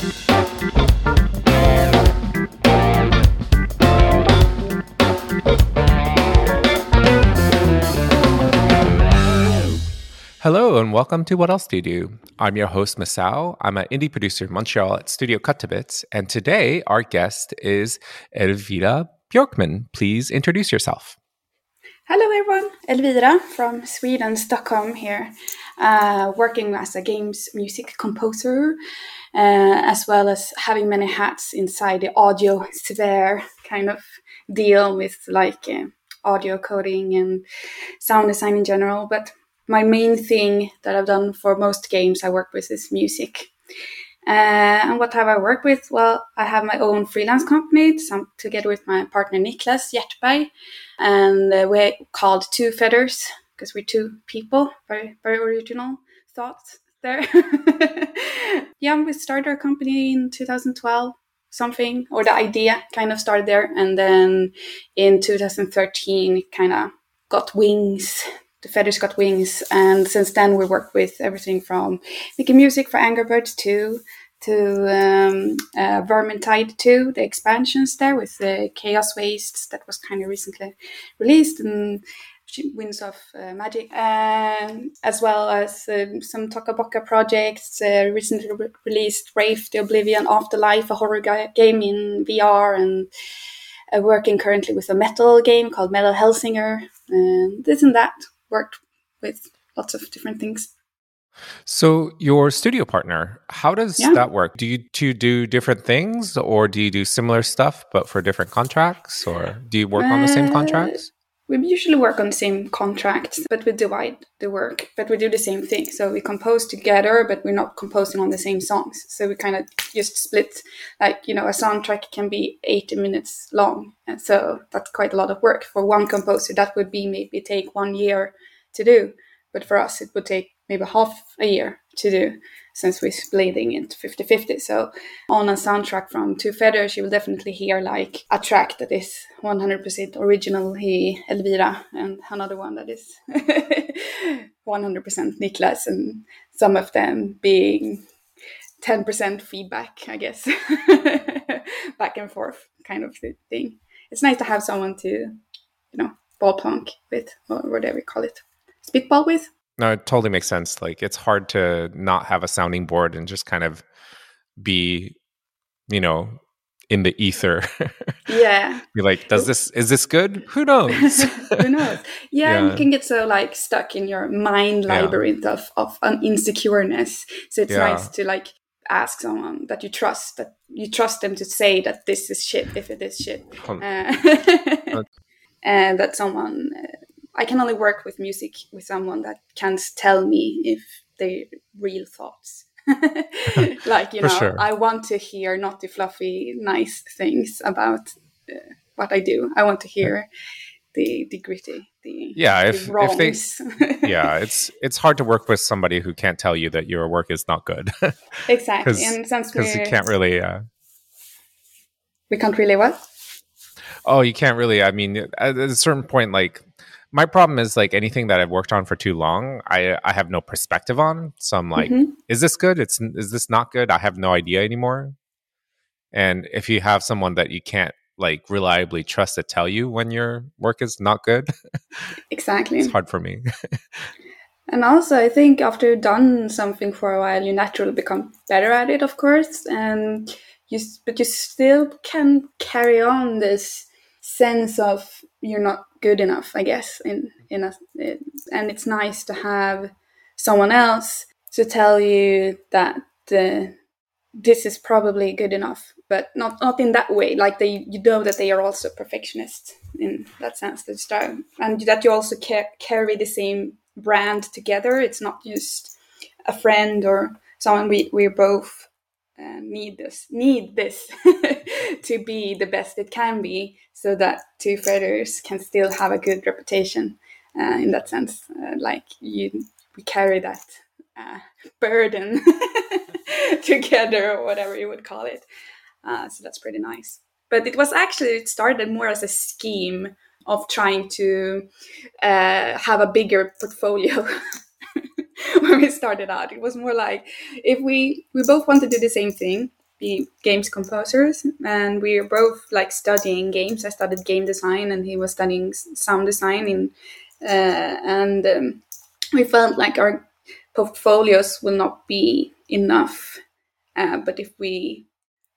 Hello and welcome to What Else Do You Do? I'm your host, Masao. I'm an indie producer in Montreal at Studio Cut to Bits. And today our guest is Elvira Björkman. Please introduce yourself. Hello everyone, Elvira from Sweden, Stockholm here, uh, working as a games music composer, uh, as well as having many hats inside the audio sphere kind of deal with like uh, audio coding and sound design in general. But my main thing that I've done for most games I work with is music. Uh, and what have I worked with? Well, I have my own freelance company together with my partner Niklas Hjertberg, and uh, we're called Two Feathers because we're two people. Very, very original thoughts there. yeah, we started our company in 2012 something or the idea kind of started there and then in 2013 it kind of got wings the feathers got wings and since then we worked with everything from making music for angry birds 2 to um, uh, vermintide 2 the expansions there with the chaos wastes that was kind of recently released and winds of uh, magic um, as well as um, some Toca Boca projects uh, recently re- released Wraith the oblivion afterlife a horror ga- game in vr and uh, working currently with a metal game called metal hellsinger and this and that worked with lots of different things. So your studio partner, how does yeah. that work? Do you two do different things or do you do similar stuff but for different contracts or do you work uh, on the same uh, contracts? We usually work on the same contracts, but we divide the work, but we do the same thing. So we compose together, but we're not composing on the same songs. So we kind of just split, like, you know, a soundtrack can be 80 minutes long. And so that's quite a lot of work for one composer. That would be maybe take one year to do. But for us, it would take maybe half a year to do since we're splitting it 50 50. So, on a soundtrack from Two Feathers, you will definitely hear like a track that is 100% original, he, Elvira, and another one that is 100% Niklas, and some of them being 10% feedback, I guess, back and forth kind of thing. It's nice to have someone to, you know, ball plunk with, or whatever you call it spitball with. No, it totally makes sense. Like it's hard to not have a sounding board and just kind of be, you know, in the ether. Yeah. be like, does this is this good? Who knows? Who knows? Yeah, yeah, you can get so like stuck in your mind labyrinth yeah. of of an insecureness. So it's yeah. nice to like ask someone that you trust that you trust them to say that this is shit if it is shit. Uh, and that someone uh, I can only work with music with someone that can tell me if they real thoughts. like you know, sure. I want to hear not the fluffy, nice things about uh, what I do. I want to hear the the gritty, the yeah. If, the if they, yeah, it's it's hard to work with somebody who can't tell you that your work is not good. exactly, and since because you can't really, uh, we can't really what? Oh, you can't really. I mean, at a certain point, like my problem is like anything that I've worked on for too long, I I have no perspective on. So I'm like, mm-hmm. is this good? It's is this not good? I have no idea anymore. And if you have someone that you can't like reliably trust to tell you when your work is not good, exactly, it's hard for me. and also, I think after you've done something for a while, you naturally become better at it, of course, and you but you still can carry on this sense of you're not good enough i guess in in a and it's nice to have someone else to tell you that uh, this is probably good enough but not not in that way like they you know that they are also perfectionists in that sense that style and that you also ca- carry the same brand together. It's not just a friend or someone we we're both uh, need this need this to be the best it can be so that two feathers can still have a good reputation uh, in that sense uh, like you we carry that uh, burden together or whatever you would call it uh, so that's pretty nice but it was actually it started more as a scheme of trying to uh, have a bigger portfolio when we started out. It was more like if we we both want to do the same thing, be games composers, and we were both like studying games. I studied game design, and he was studying sound design. In uh, and um, we felt like our portfolios will not be enough, uh, but if we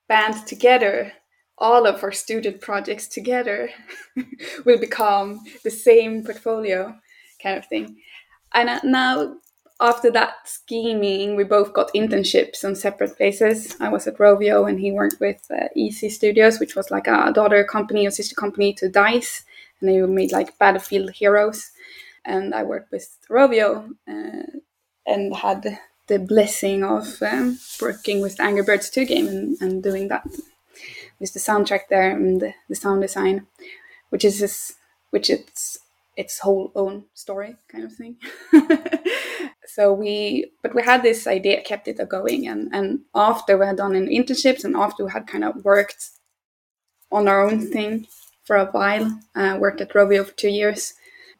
band together all of our student projects together will become the same portfolio kind of thing and uh, now after that scheming, we both got internships on separate places. I was at Rovio and he worked with uh, Easy Studios, which was like a daughter company or sister company to DICE. And they made like Battlefield Heroes. And I worked with Rovio uh, and had the blessing of um, working with the Angry Birds 2 game and, and doing that with the soundtrack there and the, the sound design, which is this, which it's its whole own story kind of thing. so we, but we had this idea, kept it going, and and after we had done in internships and after we had kind of worked on our own thing for a while, uh, worked at Rovio for two years,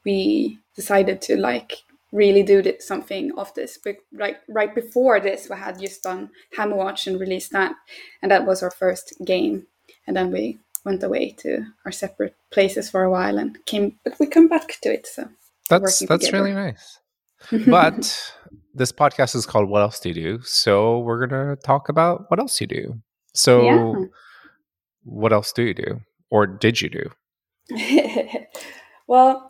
we decided to like really do something of this. But right right before this, we had just done Hammerwatch and released that, and that was our first game. And then we went away to our separate places for a while and came but we come back to it so that's that's together. really nice but this podcast is called what else do you do so we're gonna talk about what else you do so yeah. what else do you do or did you do well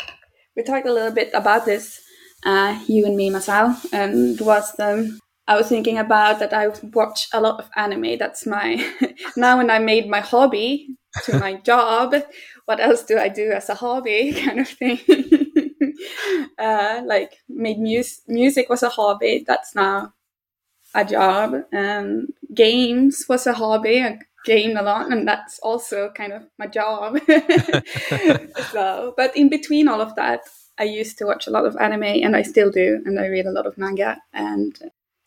we talked a little bit about this uh, you and me Marcel and was the I was thinking about that I watch a lot of anime. That's my now when I made my hobby to my job. What else do I do as a hobby, kind of thing? uh, like made music. Music was a hobby. That's now a job. And games was a hobby. I gamed a lot, and that's also kind of my job. so, but in between all of that, I used to watch a lot of anime, and I still do, and I read a lot of manga. And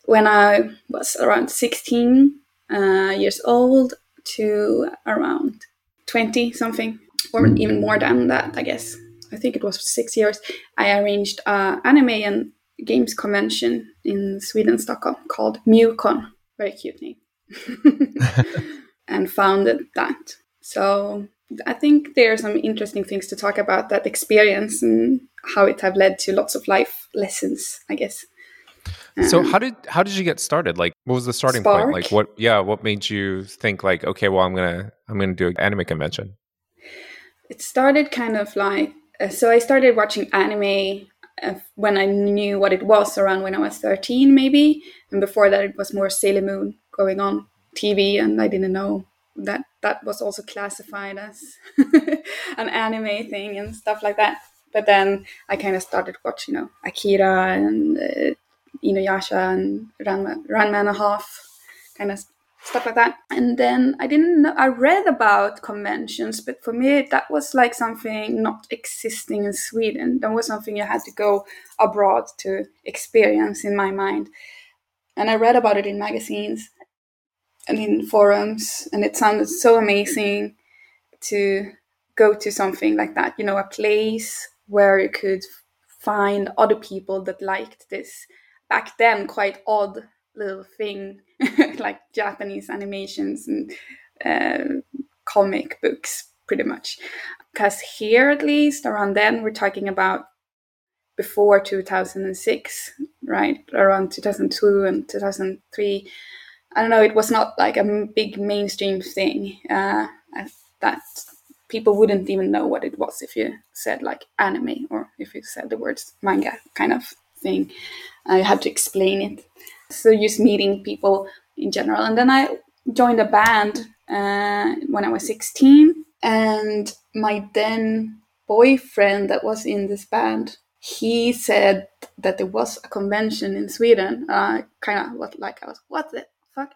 when I was around 16 uh, years old to around 20 something, or mm. even more than that, I guess. I think it was six years. I arranged an anime and games convention in Sweden, Stockholm, called MewCon. Very cute name. and founded that. So I think there are some interesting things to talk about that experience and how it have led to lots of life lessons, I guess. So how did how did you get started? Like what was the starting Spark. point? Like what yeah, what made you think like okay, well I'm going to I'm going to do an anime convention? It started kind of like uh, so I started watching anime uh, when I knew what it was around when I was 13 maybe and before that it was more Sailor Moon going on TV and I didn't know that that was also classified as an anime thing and stuff like that but then I kind of started watching, you know, Akira and uh, Inuyasha and Ranma, Ranma and a half, kind of stuff like that. And then I didn't know, I read about conventions, but for me, that was like something not existing in Sweden. That was something you had to go abroad to experience in my mind. And I read about it in magazines and in forums, and it sounded so amazing to go to something like that, you know, a place where you could find other people that liked this back then quite odd little thing like Japanese animations and uh, comic books, pretty much. Because here, at least around then, we're talking about before 2006, right? Around 2002 and 2003. I don't know, it was not like a big mainstream thing. Uh, that people wouldn't even know what it was if you said like anime or if you said the words manga kind of thing. I had to explain it. So just meeting people in general. And then I joined a band uh, when I was 16. And my then boyfriend that was in this band, he said that there was a convention in Sweden. Uh, kind of what like I was, what the fuck?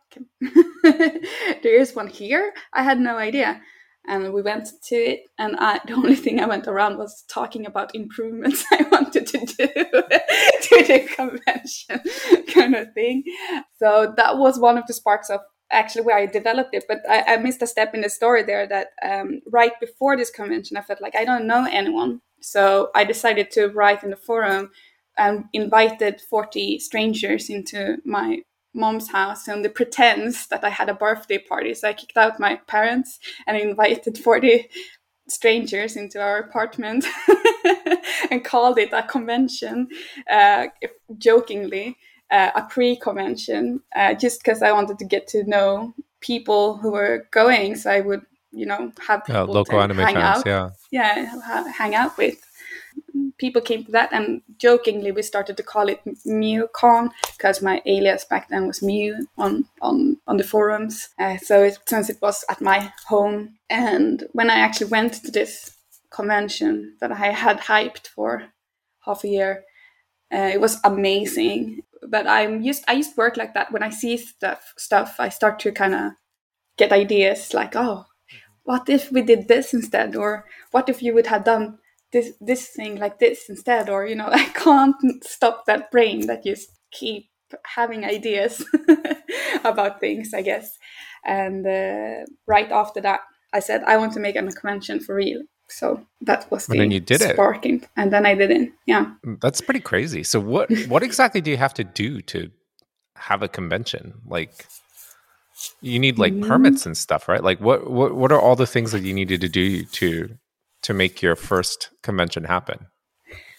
there is one here? I had no idea and we went to it and I, the only thing i went around was talking about improvements i wanted to do to the convention kind of thing. So that was one of the sparks of actually where i developed it but i, I missed a step in the story there that um, right before this convention i felt like i don't know anyone. So i decided to write in the forum and invited 40 strangers into my mom's house on the pretense that I had a birthday party. So I kicked out my parents and invited 40 strangers into our apartment and called it a convention, uh, jokingly, uh, a pre convention, uh, just because I wanted to get to know people who were going. So I would, you know, have people local anime fans, yeah. Yeah, hang out with people came to that and jokingly we started to call it MewCon because my alias back then was Mew on on on the forums. Uh, so it, since it was at my home, and when I actually went to this convention that I had hyped for half a year, uh, it was amazing. But I'm used I used to work like that when I see stuff stuff I start to kind of get ideas like oh what if we did this instead or what if you would have done this this thing like this instead or you know i can't stop that brain that just keep having ideas about things i guess. And uh, right after that i said i want to make a convention for real. So that was the and then you did sparking it. and then i did it yeah that's pretty crazy. So what what exactly do you have to do to have a convention? Like you need like mm. permits and stuff right? Like what, what what are all the things that you needed to do to to make your first convention happen?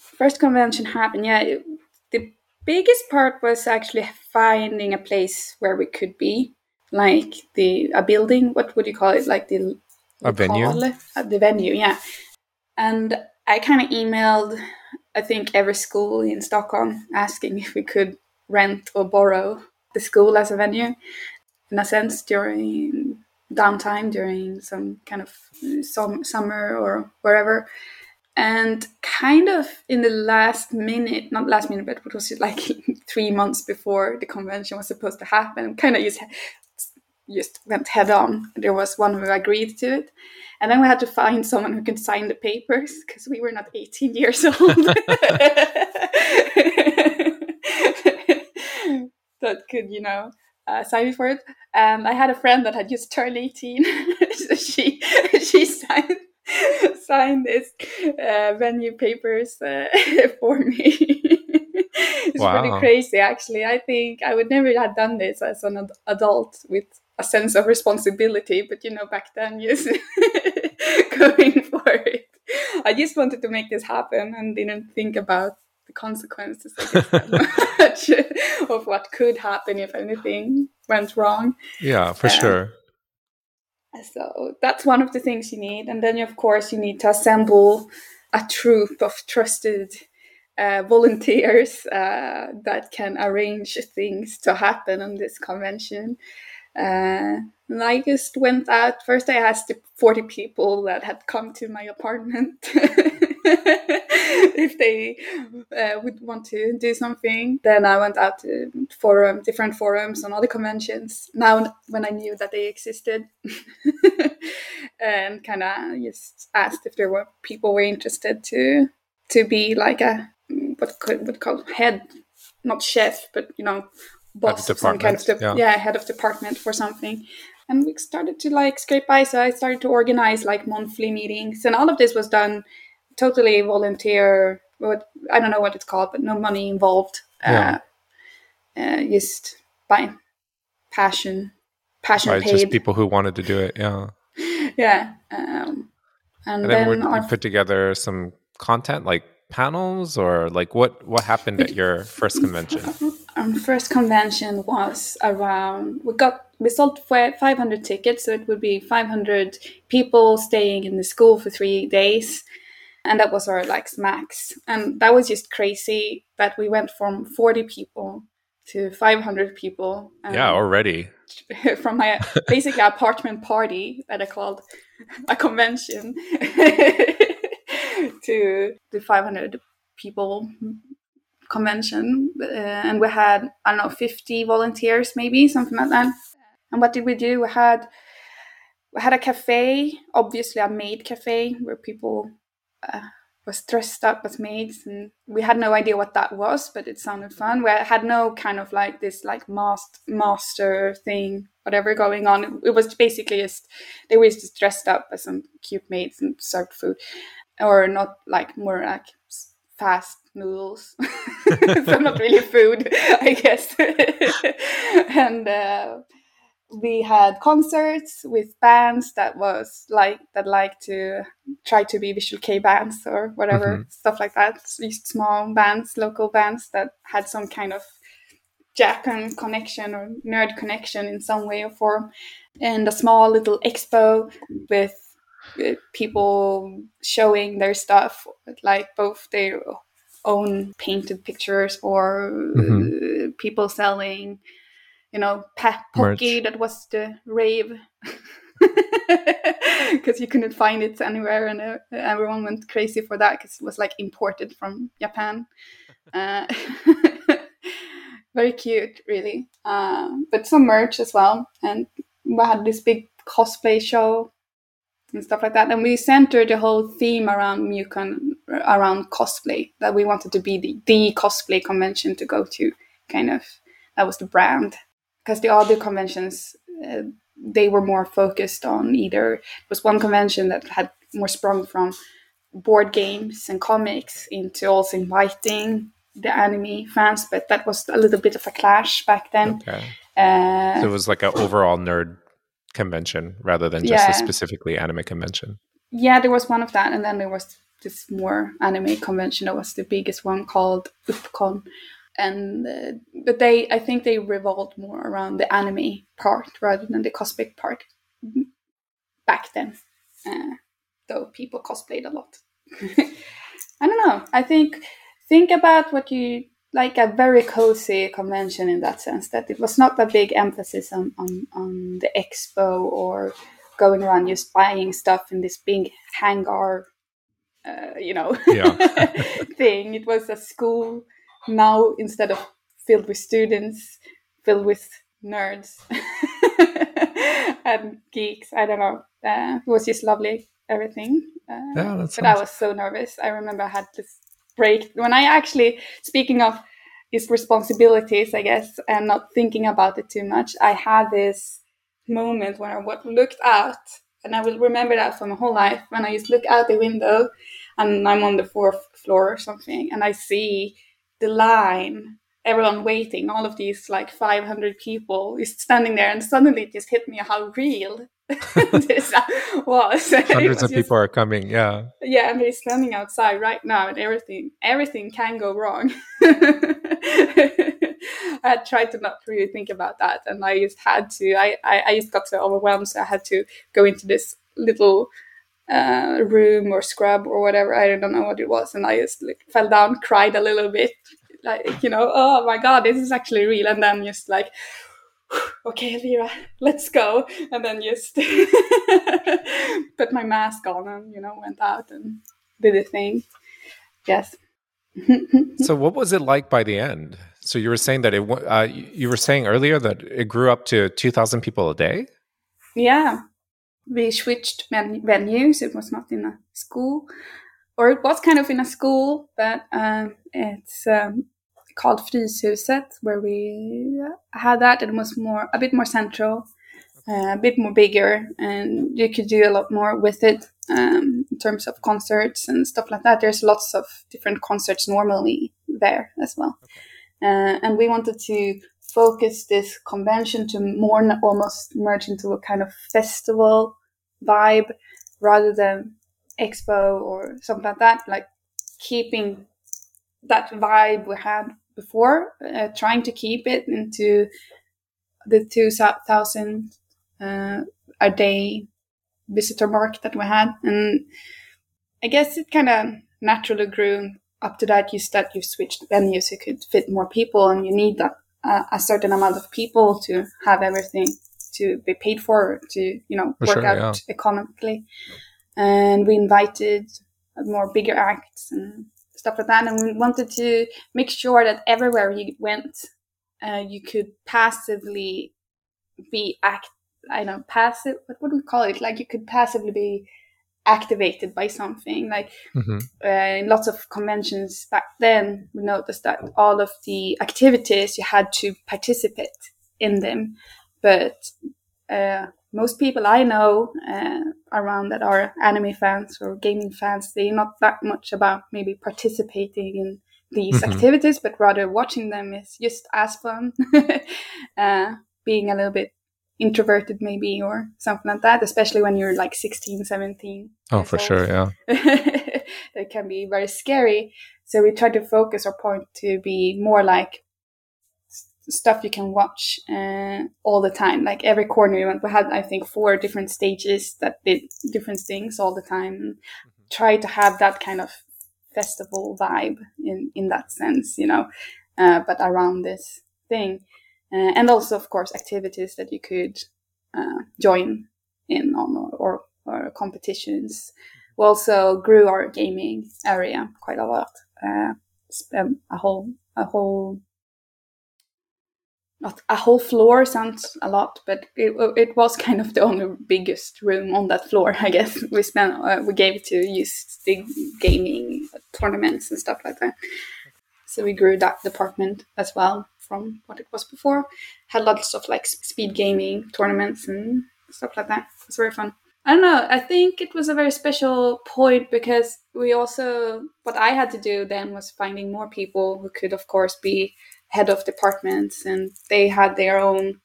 First convention happen, yeah. It, the biggest part was actually finding a place where we could be, like the a building. What would you call it? Like the a venue. Uh, the venue, yeah. And I kind of emailed, I think, every school in Stockholm asking if we could rent or borrow the school as a venue. In a sense, during downtime during some kind of some summer or wherever. And kind of in the last minute not last minute but what was it like three months before the convention was supposed to happen kind of just just went head on. There was one who agreed to it. And then we had to find someone who could sign the papers because we were not 18 years old. That could you know uh, sign for it. And I had a friend that had just turned 18. so she she signed signed this uh, venue papers uh, for me. it's wow. pretty crazy, actually. I think I would never have done this as an adult with a sense of responsibility, but you know, back then, just going for it. I just wanted to make this happen and didn't think about the consequences of what could happen if anything went wrong. Yeah, for um, sure. So that's one of the things you need, and then of course you need to assemble a troop of trusted uh, volunteers uh, that can arrange things to happen on this convention. Uh, and I just went out. First, I asked the 40 people that had come to my apartment if they uh, would want to do something. Then I went out to forum, different forums and other conventions. Now, when I knew that they existed, and kind of just asked if there were people were interested to to be like a what could what called head, not chef, but you know boss of some kind of de- yeah. yeah head of department for something and we started to like scrape by so i started to organize like monthly meetings and all of this was done totally volunteer what i don't know what it's called but no money involved yeah. uh, uh, just by passion passion right, paid. just people who wanted to do it yeah yeah um, and, and, then, then we put together some content like panels or like what what happened at your first convention our first convention was around we got we sold 500 tickets so it would be 500 people staying in the school for three days and that was our like max and that was just crazy that we went from 40 people to 500 people yeah already. from my basically apartment party that i called a convention to the 500 people convention. Uh, and we had i don't know 50 volunteers maybe something like that. And what did we do? We had we had a cafe obviously a maid cafe where people uh, was dressed up as maids and we had no idea what that was but it sounded fun we had no kind of like this like master master thing whatever going on it was basically just they were just dressed up as some cute maids and served food or not like more like fast noodles. so not really food, I guess. and uh, we had concerts with bands that was like that like to try to be visual kei bands or whatever mm-hmm. stuff like that. These small bands, local bands that had some kind of Japan connection or nerd connection in some way or form, and a small little expo with, people showing their stuff, like both their own painted pictures or mm-hmm. people selling you know, Pocky, that was the rave. Because you couldn't find it anywhere, and uh, everyone went crazy for that because it was like imported from Japan. Uh, very cute, really. Uh, but some merch as well, and we had this big cosplay show and stuff like that. And we centered the whole theme around MewCon, around cosplay. That we wanted to be the, the cosplay convention to go to, kind of. That was the brand because the other conventions uh, they were more focused on either it was one convention that had more sprung from board games and comics into also inviting the anime fans but that was a little bit of a clash back then okay. Uh, so it was like an overall nerd convention rather than just yeah. a specifically anime convention yeah there was one of that and then there was this more anime convention that was the biggest one called UppCon and uh, but they I think they revolved more around the anime part rather than the cosplay part back then. Uh, though people cosplayed a lot. I don't know. I think think about what you like a very cozy convention in that sense that it was not a big emphasis on on, on the expo or going around just buying stuff in this big hangar uh, you know yeah. thing it was a school now instead of filled with students, filled with nerds and geeks. I don't know. Uh, it was just lovely, everything. Uh, yeah, but sounds... I was so nervous. I remember I had this break when I actually, speaking of his responsibilities, I guess, and not thinking about it too much, I had this moment when I looked out, and I will remember that for my whole life. When I just look out the window, and I'm on the fourth floor or something, and I see the line everyone waiting all of these like 500 people is standing there and suddenly it just hit me how real this was. Hundreds was of just, people are coming yeah. Yeah and they're standing outside right now and everything everything can go wrong. I tried to not really think about that and i just had to I, I i just got so overwhelmed so i had to go into this little uh, room or scrub or whatever. I don't know what it was, and I just like fell down, cried a little bit, like you know, oh my god, this is actually real. And then just like, okay, Elvira, let's go. And then just put my mask on and you know went out and did the thing. Yes. so what was it like by the end? So you were saying that it uh, you were saying earlier that it grew up to 2000 people a day? Yeah we switched venues. It was not in a school, or it was kind of in a school, but um, it's um, called Fryshuset, where we had that. It was more a bit more central, uh, a bit more bigger, and you could do a lot more with it um, in terms of concerts and stuff like that. There's lots of different concerts normally there as well, okay. uh, and we wanted to focus this convention to more almost merge into a kind of festival vibe rather than expo or something like that like keeping that vibe we had before uh, trying to keep it into the 2000 uh, a day visitor mark that we had. And i guess it kind of naturally grew up to that you start you switched venues you could fit more people and you need that uh, a certain amount of people to have everything to be paid for to you know for work sure, out yeah. economically. And we invited more bigger acts and stuff like that. And we wanted to make sure that everywhere you went uh, you could passively be act i don't know passive what would we call it? Like you could passively be activated by something like mm-hmm. uh, in lots of conventions back then we noticed that all of the activities you had to participate in them but uh, most people i know uh, around that are anime fans or gaming fans they're not that much about maybe participating in these mm-hmm. activities, but rather watching them is just as fun. uh, being a little bit introverted maybe or something like that especially when you're like 16 17 oh for old. sure yeah. It can be very scary. So we try to focus our point to be more like stuff you can watch uh, all the time. Like every corner we went we had i think four different stages that did different things all the time. Mm-hmm. try to have that kind of festival vibe in in that sense you know uh, but around this thing uh, and also of course activities that you could uh, join in on or, or, competitions. We also grew our gaming area quite a lot. Uh, a whole a whole not a whole floor sounds a lot, but it, it was kind of the only biggest room on that floor. I guess we spent uh, we gave it to use the gaming tournaments and stuff like that. So we grew that department as well from what it was before. Had lots of like speed gaming tournaments and stuff like that. It was very fun. I don't know. I think it was a very special point because we also, what I had to do then was finding more people who could, of course, be head of departments and they had their own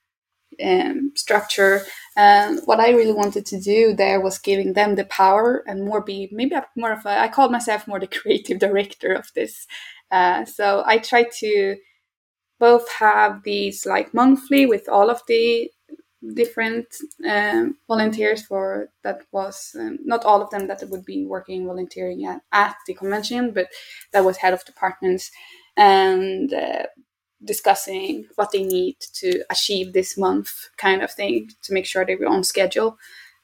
um, structure. And what I really wanted to do there was giving them the power and more be maybe more of a, I called myself more the creative director of this uh, so I tried to both have these like monthly with all of the different um, volunteers for that was um, not all of them that would be working volunteering at, at the convention but that was head of departments and uh, discussing what they need to achieve this month kind of thing to make sure they were on schedule.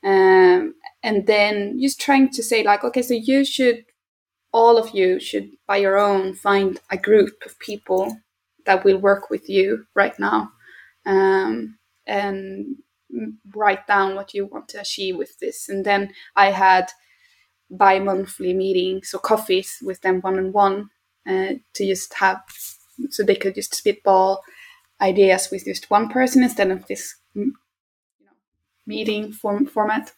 Um, and then just trying to say like okay so you should all of you should, by your own, find a group of people that will work with you right now um, and write down what you want to achieve with this. And then I had bi monthly meetings or coffees with them one on one to just have, so they could just spitball ideas with just one person instead of this you know, meeting form, format.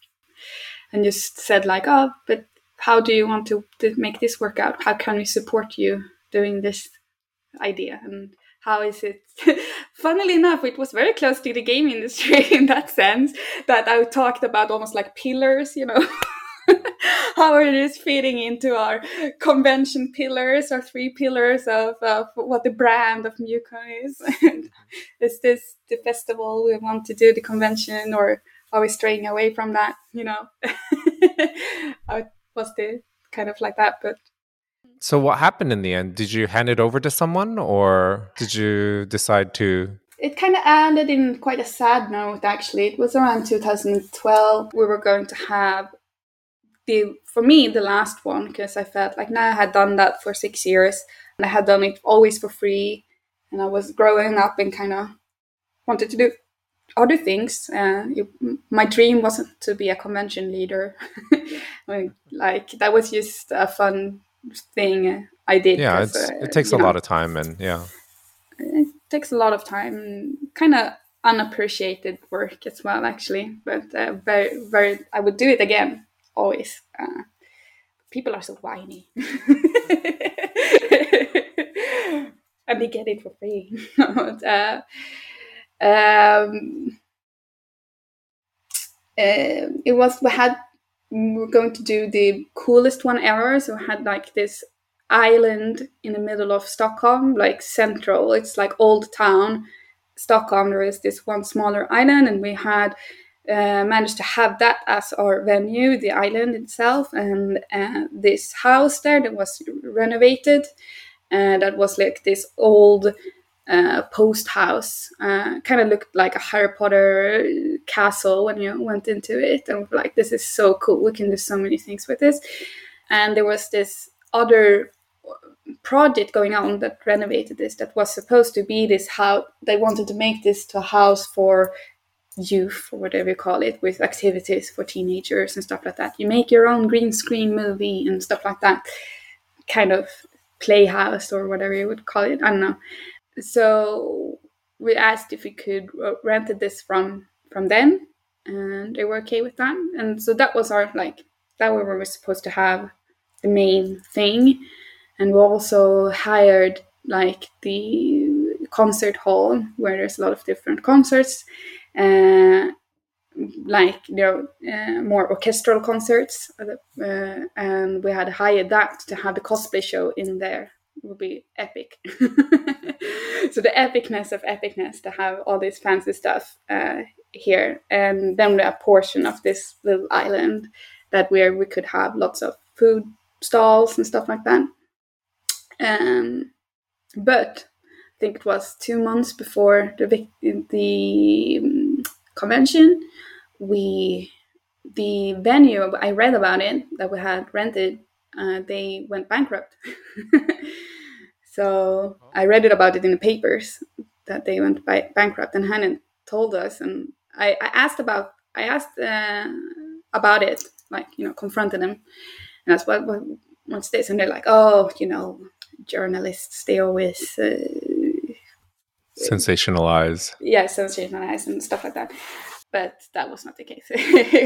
And just said, like, oh, but how do you want to, to make this work out? How can we support you doing this idea? And how is it? Funnily enough, it was very close to the game industry in that sense that I talked about almost like pillars, you know. how it is fitting into our convention pillars, our three pillars of, of what the brand of MewCon is. is this the festival we want to do, the convention, or are we straying away from that? You know, was the kind of like that. But so, what happened in the end? Did you hand it over to someone, or did you decide to? It kind of ended in quite a sad note. Actually, it was around 2012. We were going to have the for me the last one because I felt like now I had done that for six years and I had done it always for free, and I was growing up and kind of wanted to do other things. Uh, my dream wasn't to be a convention leader. like that was just a fun thing I did. Yeah, uh, it takes a know, lot of time, and yeah, it takes a lot of time. Kind of unappreciated work as well, actually. But uh, very, very, I would do it again always. Uh, people are so whiny. and they get it for free. but, uh, um, uh, it was we had were going to do the coolest one ever. So we had like this island in the middle of Stockholm, like central. It's like old town. Stockholm. There is this one smaller island, and we had uh, managed to have that as our venue, the island itself, and uh, this house there that was renovated. And that was like this old uh, post house. Uh, kind of looked like a Harry Potter castle when you went into it. And like, this is so cool. We can do so many things with this. And there was this other project going on that renovated this that was supposed to be this house. They wanted to make this to a house for youth or whatever you call it with activities for teenagers and stuff like that. You make your own green screen movie and stuff like that. Kind of playhouse or whatever you would call it. I don't know so we asked if we could uh, rent this from from them and they were okay with that. And so that was our like that we were supposed to have the main thing. And we also hired like the concert hall where there's a lot of different concerts uh, like you know uh, more orchestral concerts. Uh, and we had hired that to have the cosplay show in there. It would be epic. So the epicness of epicness to have all this fancy stuff uh, here and then a portion of this little island that where we could have lots of food stalls and stuff like that um, but I think it was two months before the the um, convention, we the venue I read about it that we had rented, uh, they went bankrupt. so I read it about it in the papers that they went bankrupt, and hadn't told us. And I, I asked about I asked uh, about it, like you know, confronted them, and that's what, what what's this? And they're like, oh, you know, journalists they always uh, sensationalize. Yeah sensationalize and stuff like that. But that was not the case.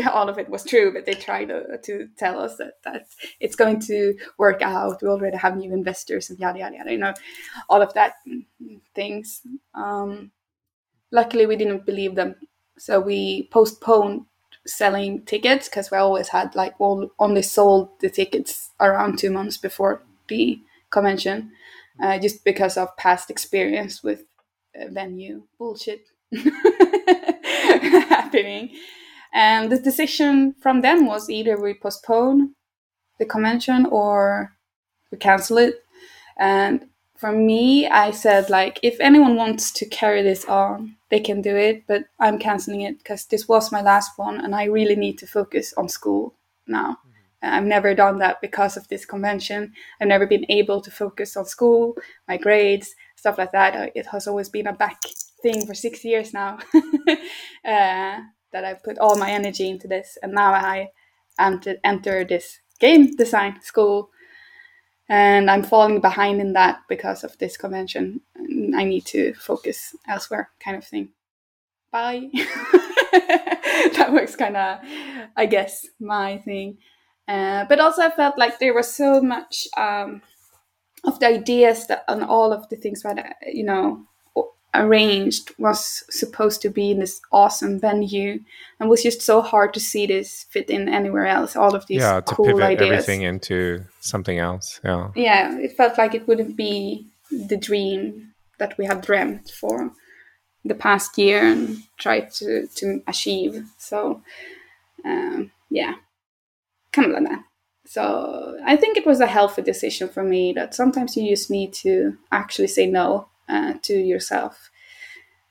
All of it was true but they tried to, to tell us that, that it's going to work out. We already have new investors and yada yada yada you know all of that things. Um, luckily we didn't believe them so we postponed selling tickets because we always had like only sold the tickets around two months before the convention uh, just because of past experience with uh, venue bullshit happening. And the decision from them was either we postpone the convention or we cancel it. And for me, I said like, if anyone wants to carry this on, they can do it, but I'm canceling it because this was my last one, and I really need to focus on school now. I've never done that because of this convention. I've never been able to focus on school, my grades, stuff like that. Uh, it has always been a back thing for six years now uh, that I've put all my energy into this. And now I enter, enter this game design school and I'm falling behind in that because of this convention. I need to focus elsewhere, kind of thing. Bye. that was kind of, I guess, my thing. Uh, but also, I felt like there was so much um, of the ideas that and all of the things that you know arranged was supposed to be in this awesome venue and was just so hard to see this fit in anywhere else all of these yeah to cool pivot ideas. everything into something else yeah yeah it felt like it wouldn't be the dream that we have dreamt for the past year and tried to to achieve so um, yeah kind of like that. So I think it was a healthy decision for me that sometimes you just need to actually say no uh, to yourself.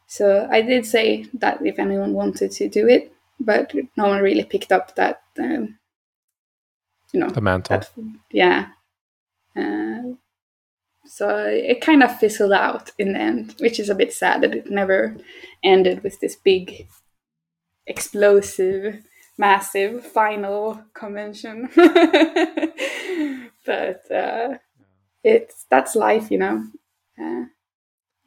So I did say that if anyone wanted to do it, but no one really picked up that, um, you know, the mantle. That, yeah. Uh, so it kind of fizzled out in the end, which is a bit sad that it never ended with this big, explosive massive final convention. but uh, it's that's life, you know. Uh,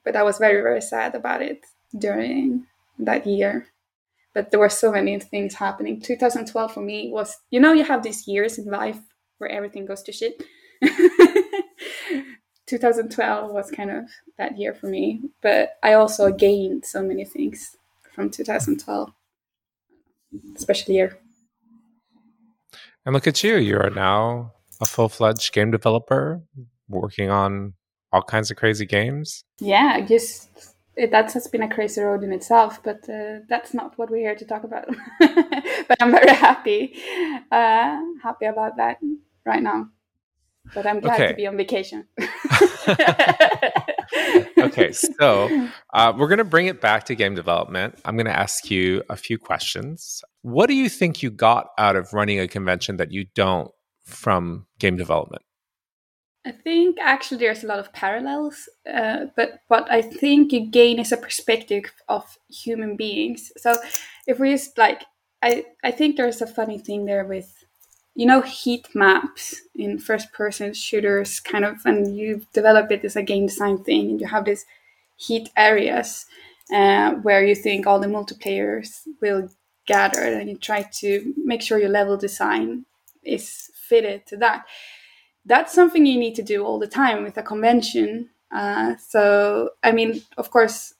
but I was very very sad about it during that year. But there were so many things happening. 2012 for me was, you know, you have these years in life where everything goes to shit. 2012 was kind of that year for me, but I also gained so many things from 2012 special year. And look at you. You are now a full fledged game developer working on all kinds of crazy games. Yeah, just it, that has been a crazy road in itself, but uh, that's not what we're here to talk about. but I'm very happy, uh, happy about that right now. But I'm glad okay. to be on vacation. okay, so uh, we're going to bring it back to game development. I'm going to ask you a few questions. What do you think you got out of running a convention that you don't from game development? I think actually there's a lot of parallels, uh, but what I think you gain is a perspective of human beings. So if we just like, I I think there's a funny thing there with you know heat maps in first person shooters kind of and you develop it as a game design thing and you have these heat areas uh, where you think all the multiplayers will gather and you try to make sure your level design is fitted to that that's something you need to do all the time with a convention. Uh, so, I mean, of course,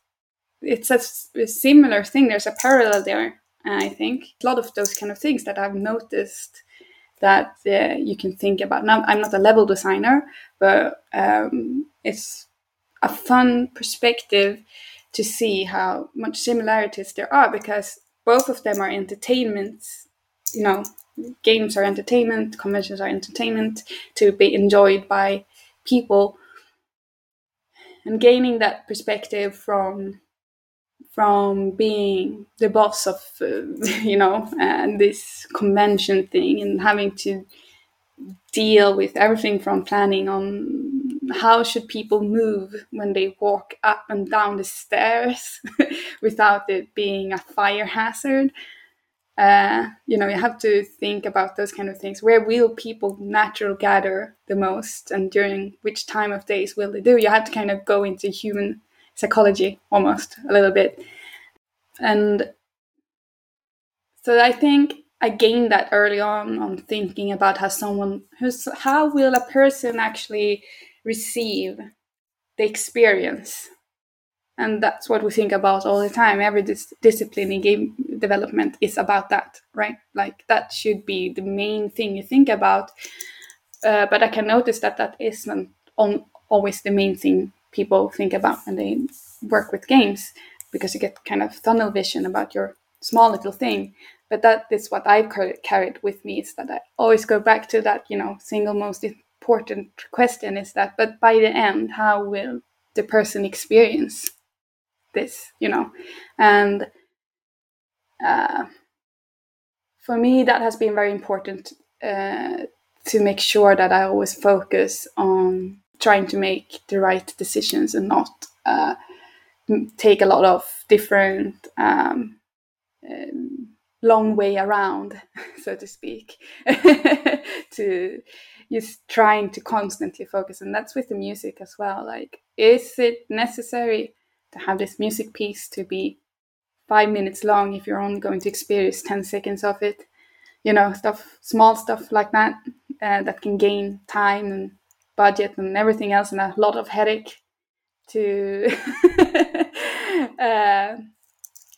it's a, a, similar thing. There's a parallel there, I think. A lot of those kind of things that I've noticed that uh, you can think about. Now, I'm not a level designer, but um, it's a fun perspective to see how much similarities there are because both of them are entertainments. You know, games are entertainment, conventions are entertainment to be enjoyed by people. And gaining that perspective from from being the boss of uh, you know and this convention thing and having to deal with everything from planning on how should people move when they walk up and down the stairs without it being a fire hazard uh, you know you have to think about those kind of things. Where will people naturally gather the most and during which time of days will they do? You have to kind of go into human psychology almost a little bit. And so i think i gained that early on on thinking about how someone who's how will a person actually receive the experience and that's what we think about all the time. Every dis- discipline in game development is about that right? Like that should be the main thing you think about. Uh, but i can notice that that isn't on, always the main thing people think about when they work with games because you get kind of tunnel vision about your small little thing. But that is what i've carried with me is that i always go back to that you know single most important question is that but by the end how will the person experience this you know? And uh, for me that has been very important uh, to make sure that i always focus on trying to make the right decisions and not uh, take a lot of different um, um, long way around so to speak to just trying to constantly focus. And that's with the music as well. Like is it necessary to have this music piece to be five minutes long if you're only going to experience 10 seconds of it. You know stuff small stuff like that uh, that can gain time and budget and everything else and a lot of headache to uh,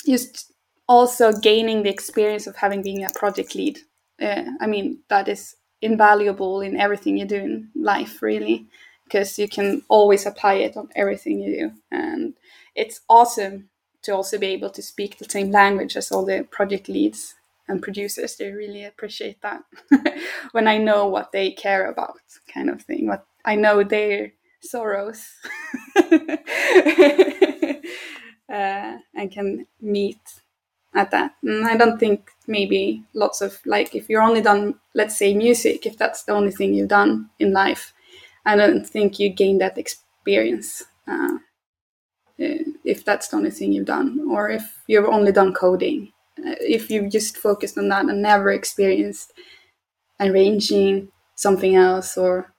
just also gaining the experience of having being a project lead. Uh, i mean that is invaluable in everything you do in life really because you can always apply it on everything you do. And it's awesome to also be able to speak the same language as all the project leads and producers. They really appreciate that when i know what they care about kind of thing. What i know their sorrows. Uh, and can meet at that. And i don't think maybe lots of like if you're only done let's say music if that's the only thing you've done in life i don't think you gain that experience uh, if that's the only thing you've done, or if you've only done coding. Uh, if you've just focused on that and never experienced arranging something else, or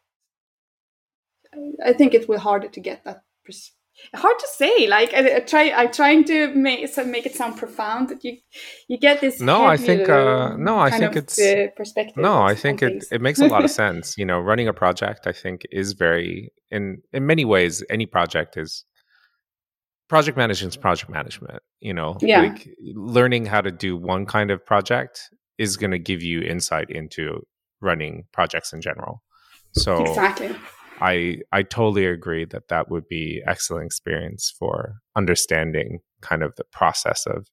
I think it will harder to get that. Pers- hard to say. Like I, I, try, I'm trying to make make it sound profound. That you you get this. No, I think uh, no, I think it's uh, perspective. No, I think it it makes a lot of sense. You know, running a project, I think, is very in in many ways. Any project is project management is project management you know yeah. like learning how to do one kind of project is going to give you insight into running projects in general. So exactly. I i totally agree that that would be excellent experience for understanding kind of the process of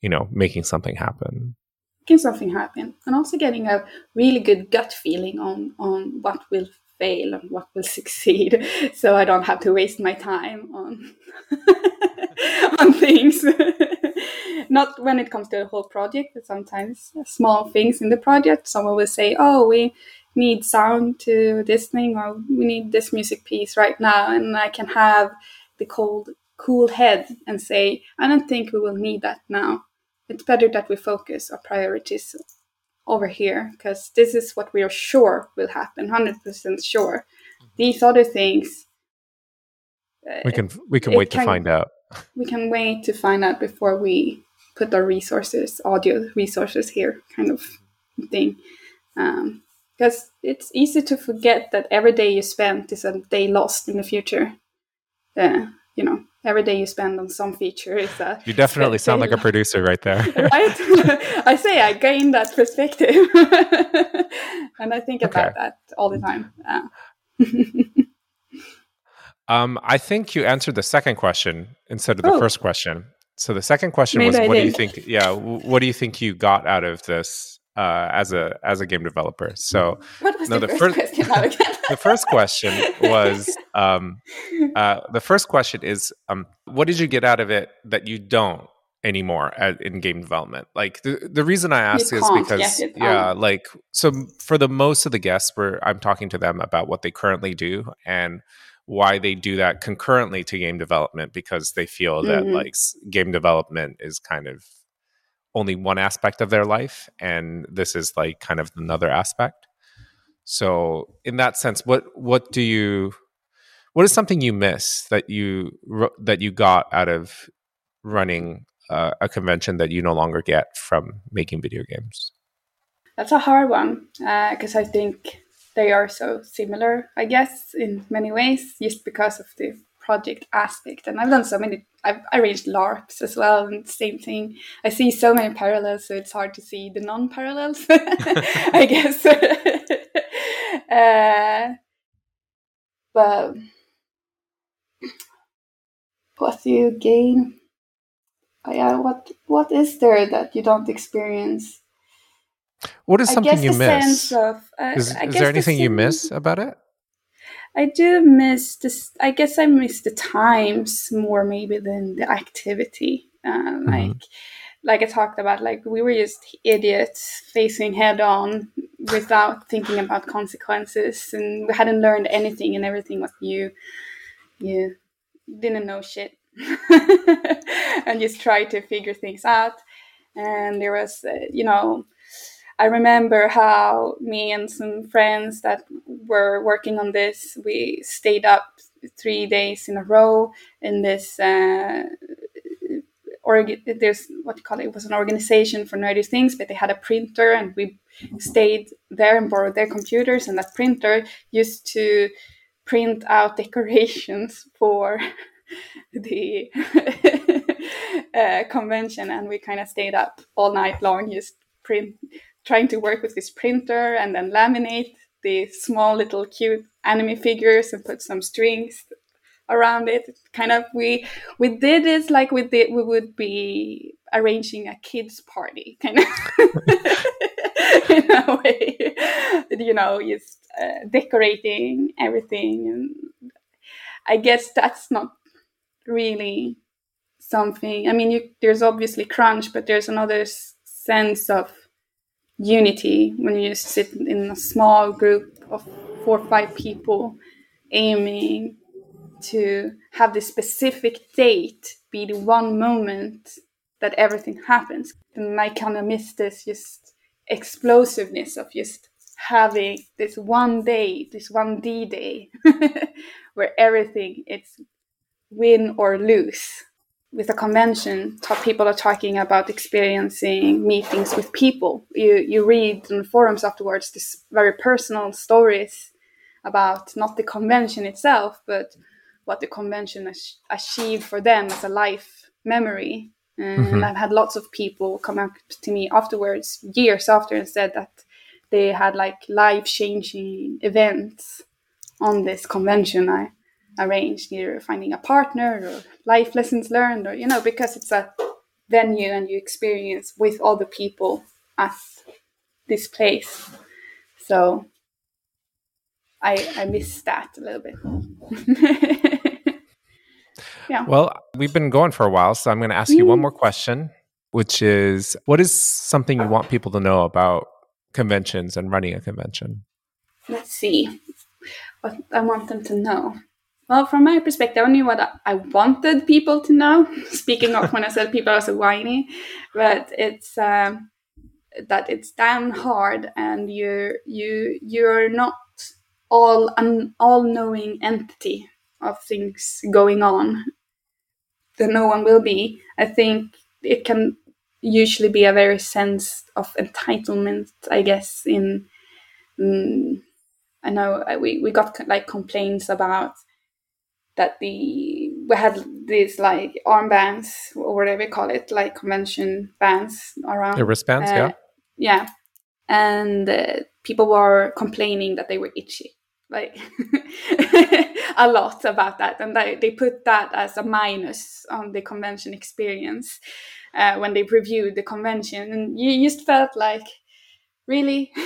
you know making something happen. Making something happen and also getting a really good gut feeling on on what will fail and what will succeed. So i don't have to waste my time on on things. Not when it comes to the whole project but sometimes small things in the project. Someone will say oh we need sound to this thing or we need this music piece right now and i can have the cold cool head and say i don't think we will need that now. It's better that we focus our priorities over here because this is what we are sure will happen 100% sure mm-hmm. these other things we can we can wait can, to find out we can wait to find out before we put our resources audio resources here kind of thing um, because it's easy to forget that every day you spend is a day lost in the future. Uh, you know, every day you spend on some feature is a. You definitely sound like a producer right there. right? I say I gain that perspective, and I think okay. about that all the time. Uh. um, I think you answered the second question instead of the oh. first question. So the second question Maybe was, I "What did. do you think? Yeah, what do you think you got out of this uh, as a as a game developer. So what was no, the, the, first, first question? the first question was um, uh, the first question is um, what did you get out of it that you don't anymore at, in game development? Like the the reason I ask is because yeah, like so for the most of the guests, where I'm talking to them about what they currently do and why they do that concurrently to game development because they feel that mm-hmm. like game development is kind of only one aspect of their life and this is like kind of another aspect. So in that sense what what do you what is something you miss that you that you got out of running uh, a convention that you no longer get from making video games? That's a hard one because uh, i think they are so similar i guess in many ways just because of the project aspect. And I've done so many, I've arranged LARPs as well, and same thing. I see so many parallels, so it's hard to see the non parallels, I guess. uh, but what do you gain? Uh, yeah, what what is there that you don't experience? What is something you miss? Of, uh, is, is there anything the you miss about it? I do miss this. I guess I miss the times more maybe than the activity. Uh, mm-hmm. Like, like I talked about, like we were just idiots facing head on without thinking about consequences, and we hadn't learned anything, and everything was new. You didn't know shit, and just tried to figure things out. And there was, uh, you know, I remember how me and some friends that were working on this, we stayed up three days in a row in this. Uh, or there's what you call it, it was an organization for nerdy things, but they had a printer, and we stayed there and borrowed their computers, and that printer used to print out decorations for the uh, convention, and we kind of stayed up all night long just print trying to work with this printer and then laminate the small little cute anime figures and put some strings around it. Kind of we we did it like we did we would be arranging a kids party kind of. In a way. You know just uh, decorating everything and i guess that's not really something i mean you, there's obviously crunch but there's another sense of unity when you sit in a small group of four or five people aiming to have this specific date be the one moment that everything happens. And I kind of miss this just explosiveness of just having this one day, this one D day, where everything it's win or lose with a convention, people are talking about experiencing meetings with people. You you read in forums afterwards this very personal stories about not the convention itself, but what the convention achieved for them as a life memory. And mm-hmm. I've had lots of people come up to me afterwards, years after, and said that they had like life changing events on this convention. I arranged, either finding a partner or life lessons learned, or you know, because it's a venue and you experience with all the people at this place. So I I miss that a little bit. yeah. Well, we've been going for a while, so I'm going to ask you one mm. more question, which is, what is something you want people to know about conventions and running a convention? Let's see. What I want them to know. Well, from my perspective, I knew what I wanted people to know. Speaking of when I said people are so whiny, but it's um, that it's damn hard, and you you you're not all an all knowing entity of things going on. That no one will be. I think it can usually be a very sense of entitlement, I guess, in mm, I know uh, we, we got like complaints about that the we had these like armbands or whatever you call it, like convention bands around. The wristbands, uh, yeah. Yeah, and uh, people were complaining that they were itchy, like a lot about that, and they they put that as a minus on the convention experience uh, when they reviewed the convention, and you just felt like really?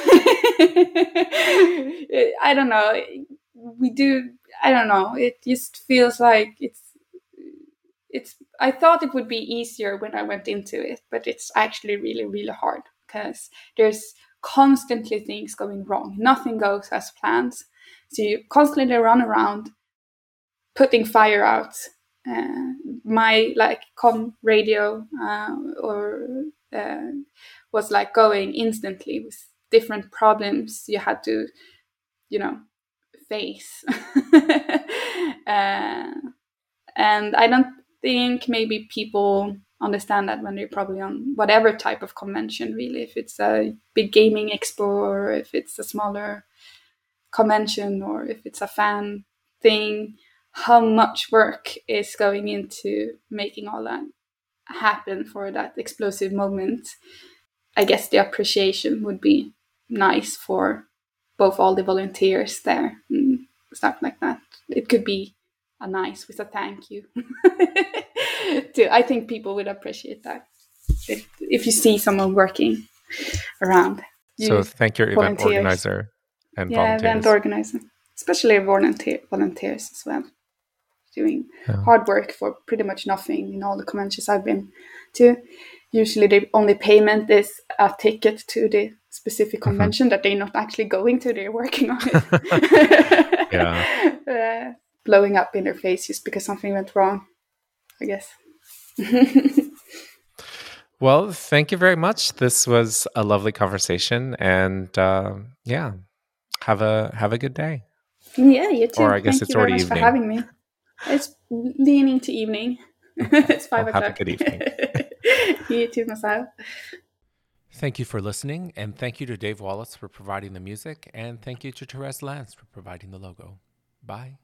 I don't know. We do i don't know. It just feels like it's it's i thought it would be easier when i went into it but it's actually really really hard because there's constantly things going wrong. Nothing goes as planned. So you constantly run around putting fire out uh, my like com radio uh, or uh, was like going instantly with different problems. You had to you know face. Uh, and i don't think maybe people understand that when they're probably on whatever type of convention really. If it's a big gaming expo or if it's a smaller convention or if it's a fan thing how much work is going into making all that happen for that explosive moment? I guess the appreciation would be nice for both all the volunteers there and stuff like that. It could be a nice with a thank you. too. I think people would appreciate that if, if you see someone working around. so thank your event organizer and yeah, volunteers. event organizer, especially volunteer volunteers as well, doing yeah. hard work for pretty much nothing in all the conventions I've been to usually the only payment is a ticket to the specific mm-hmm. convention mm-hmm. that they're not actually going to they're working on it. Yeah. Uh, blowing up in their face just because something went wrong i guess. Well thank you very much. This was a lovely conversation and uh, yeah have a have a good day. Yeah you too. Or i guess thank it's already evening for having me. It's leaning to evening. It's five well, o'clock. have a good evening you too, myself. Thank you for listening, and thank you to Dave Wallace for providing the music, and thank you to Therese Lance for providing the logo. Bye.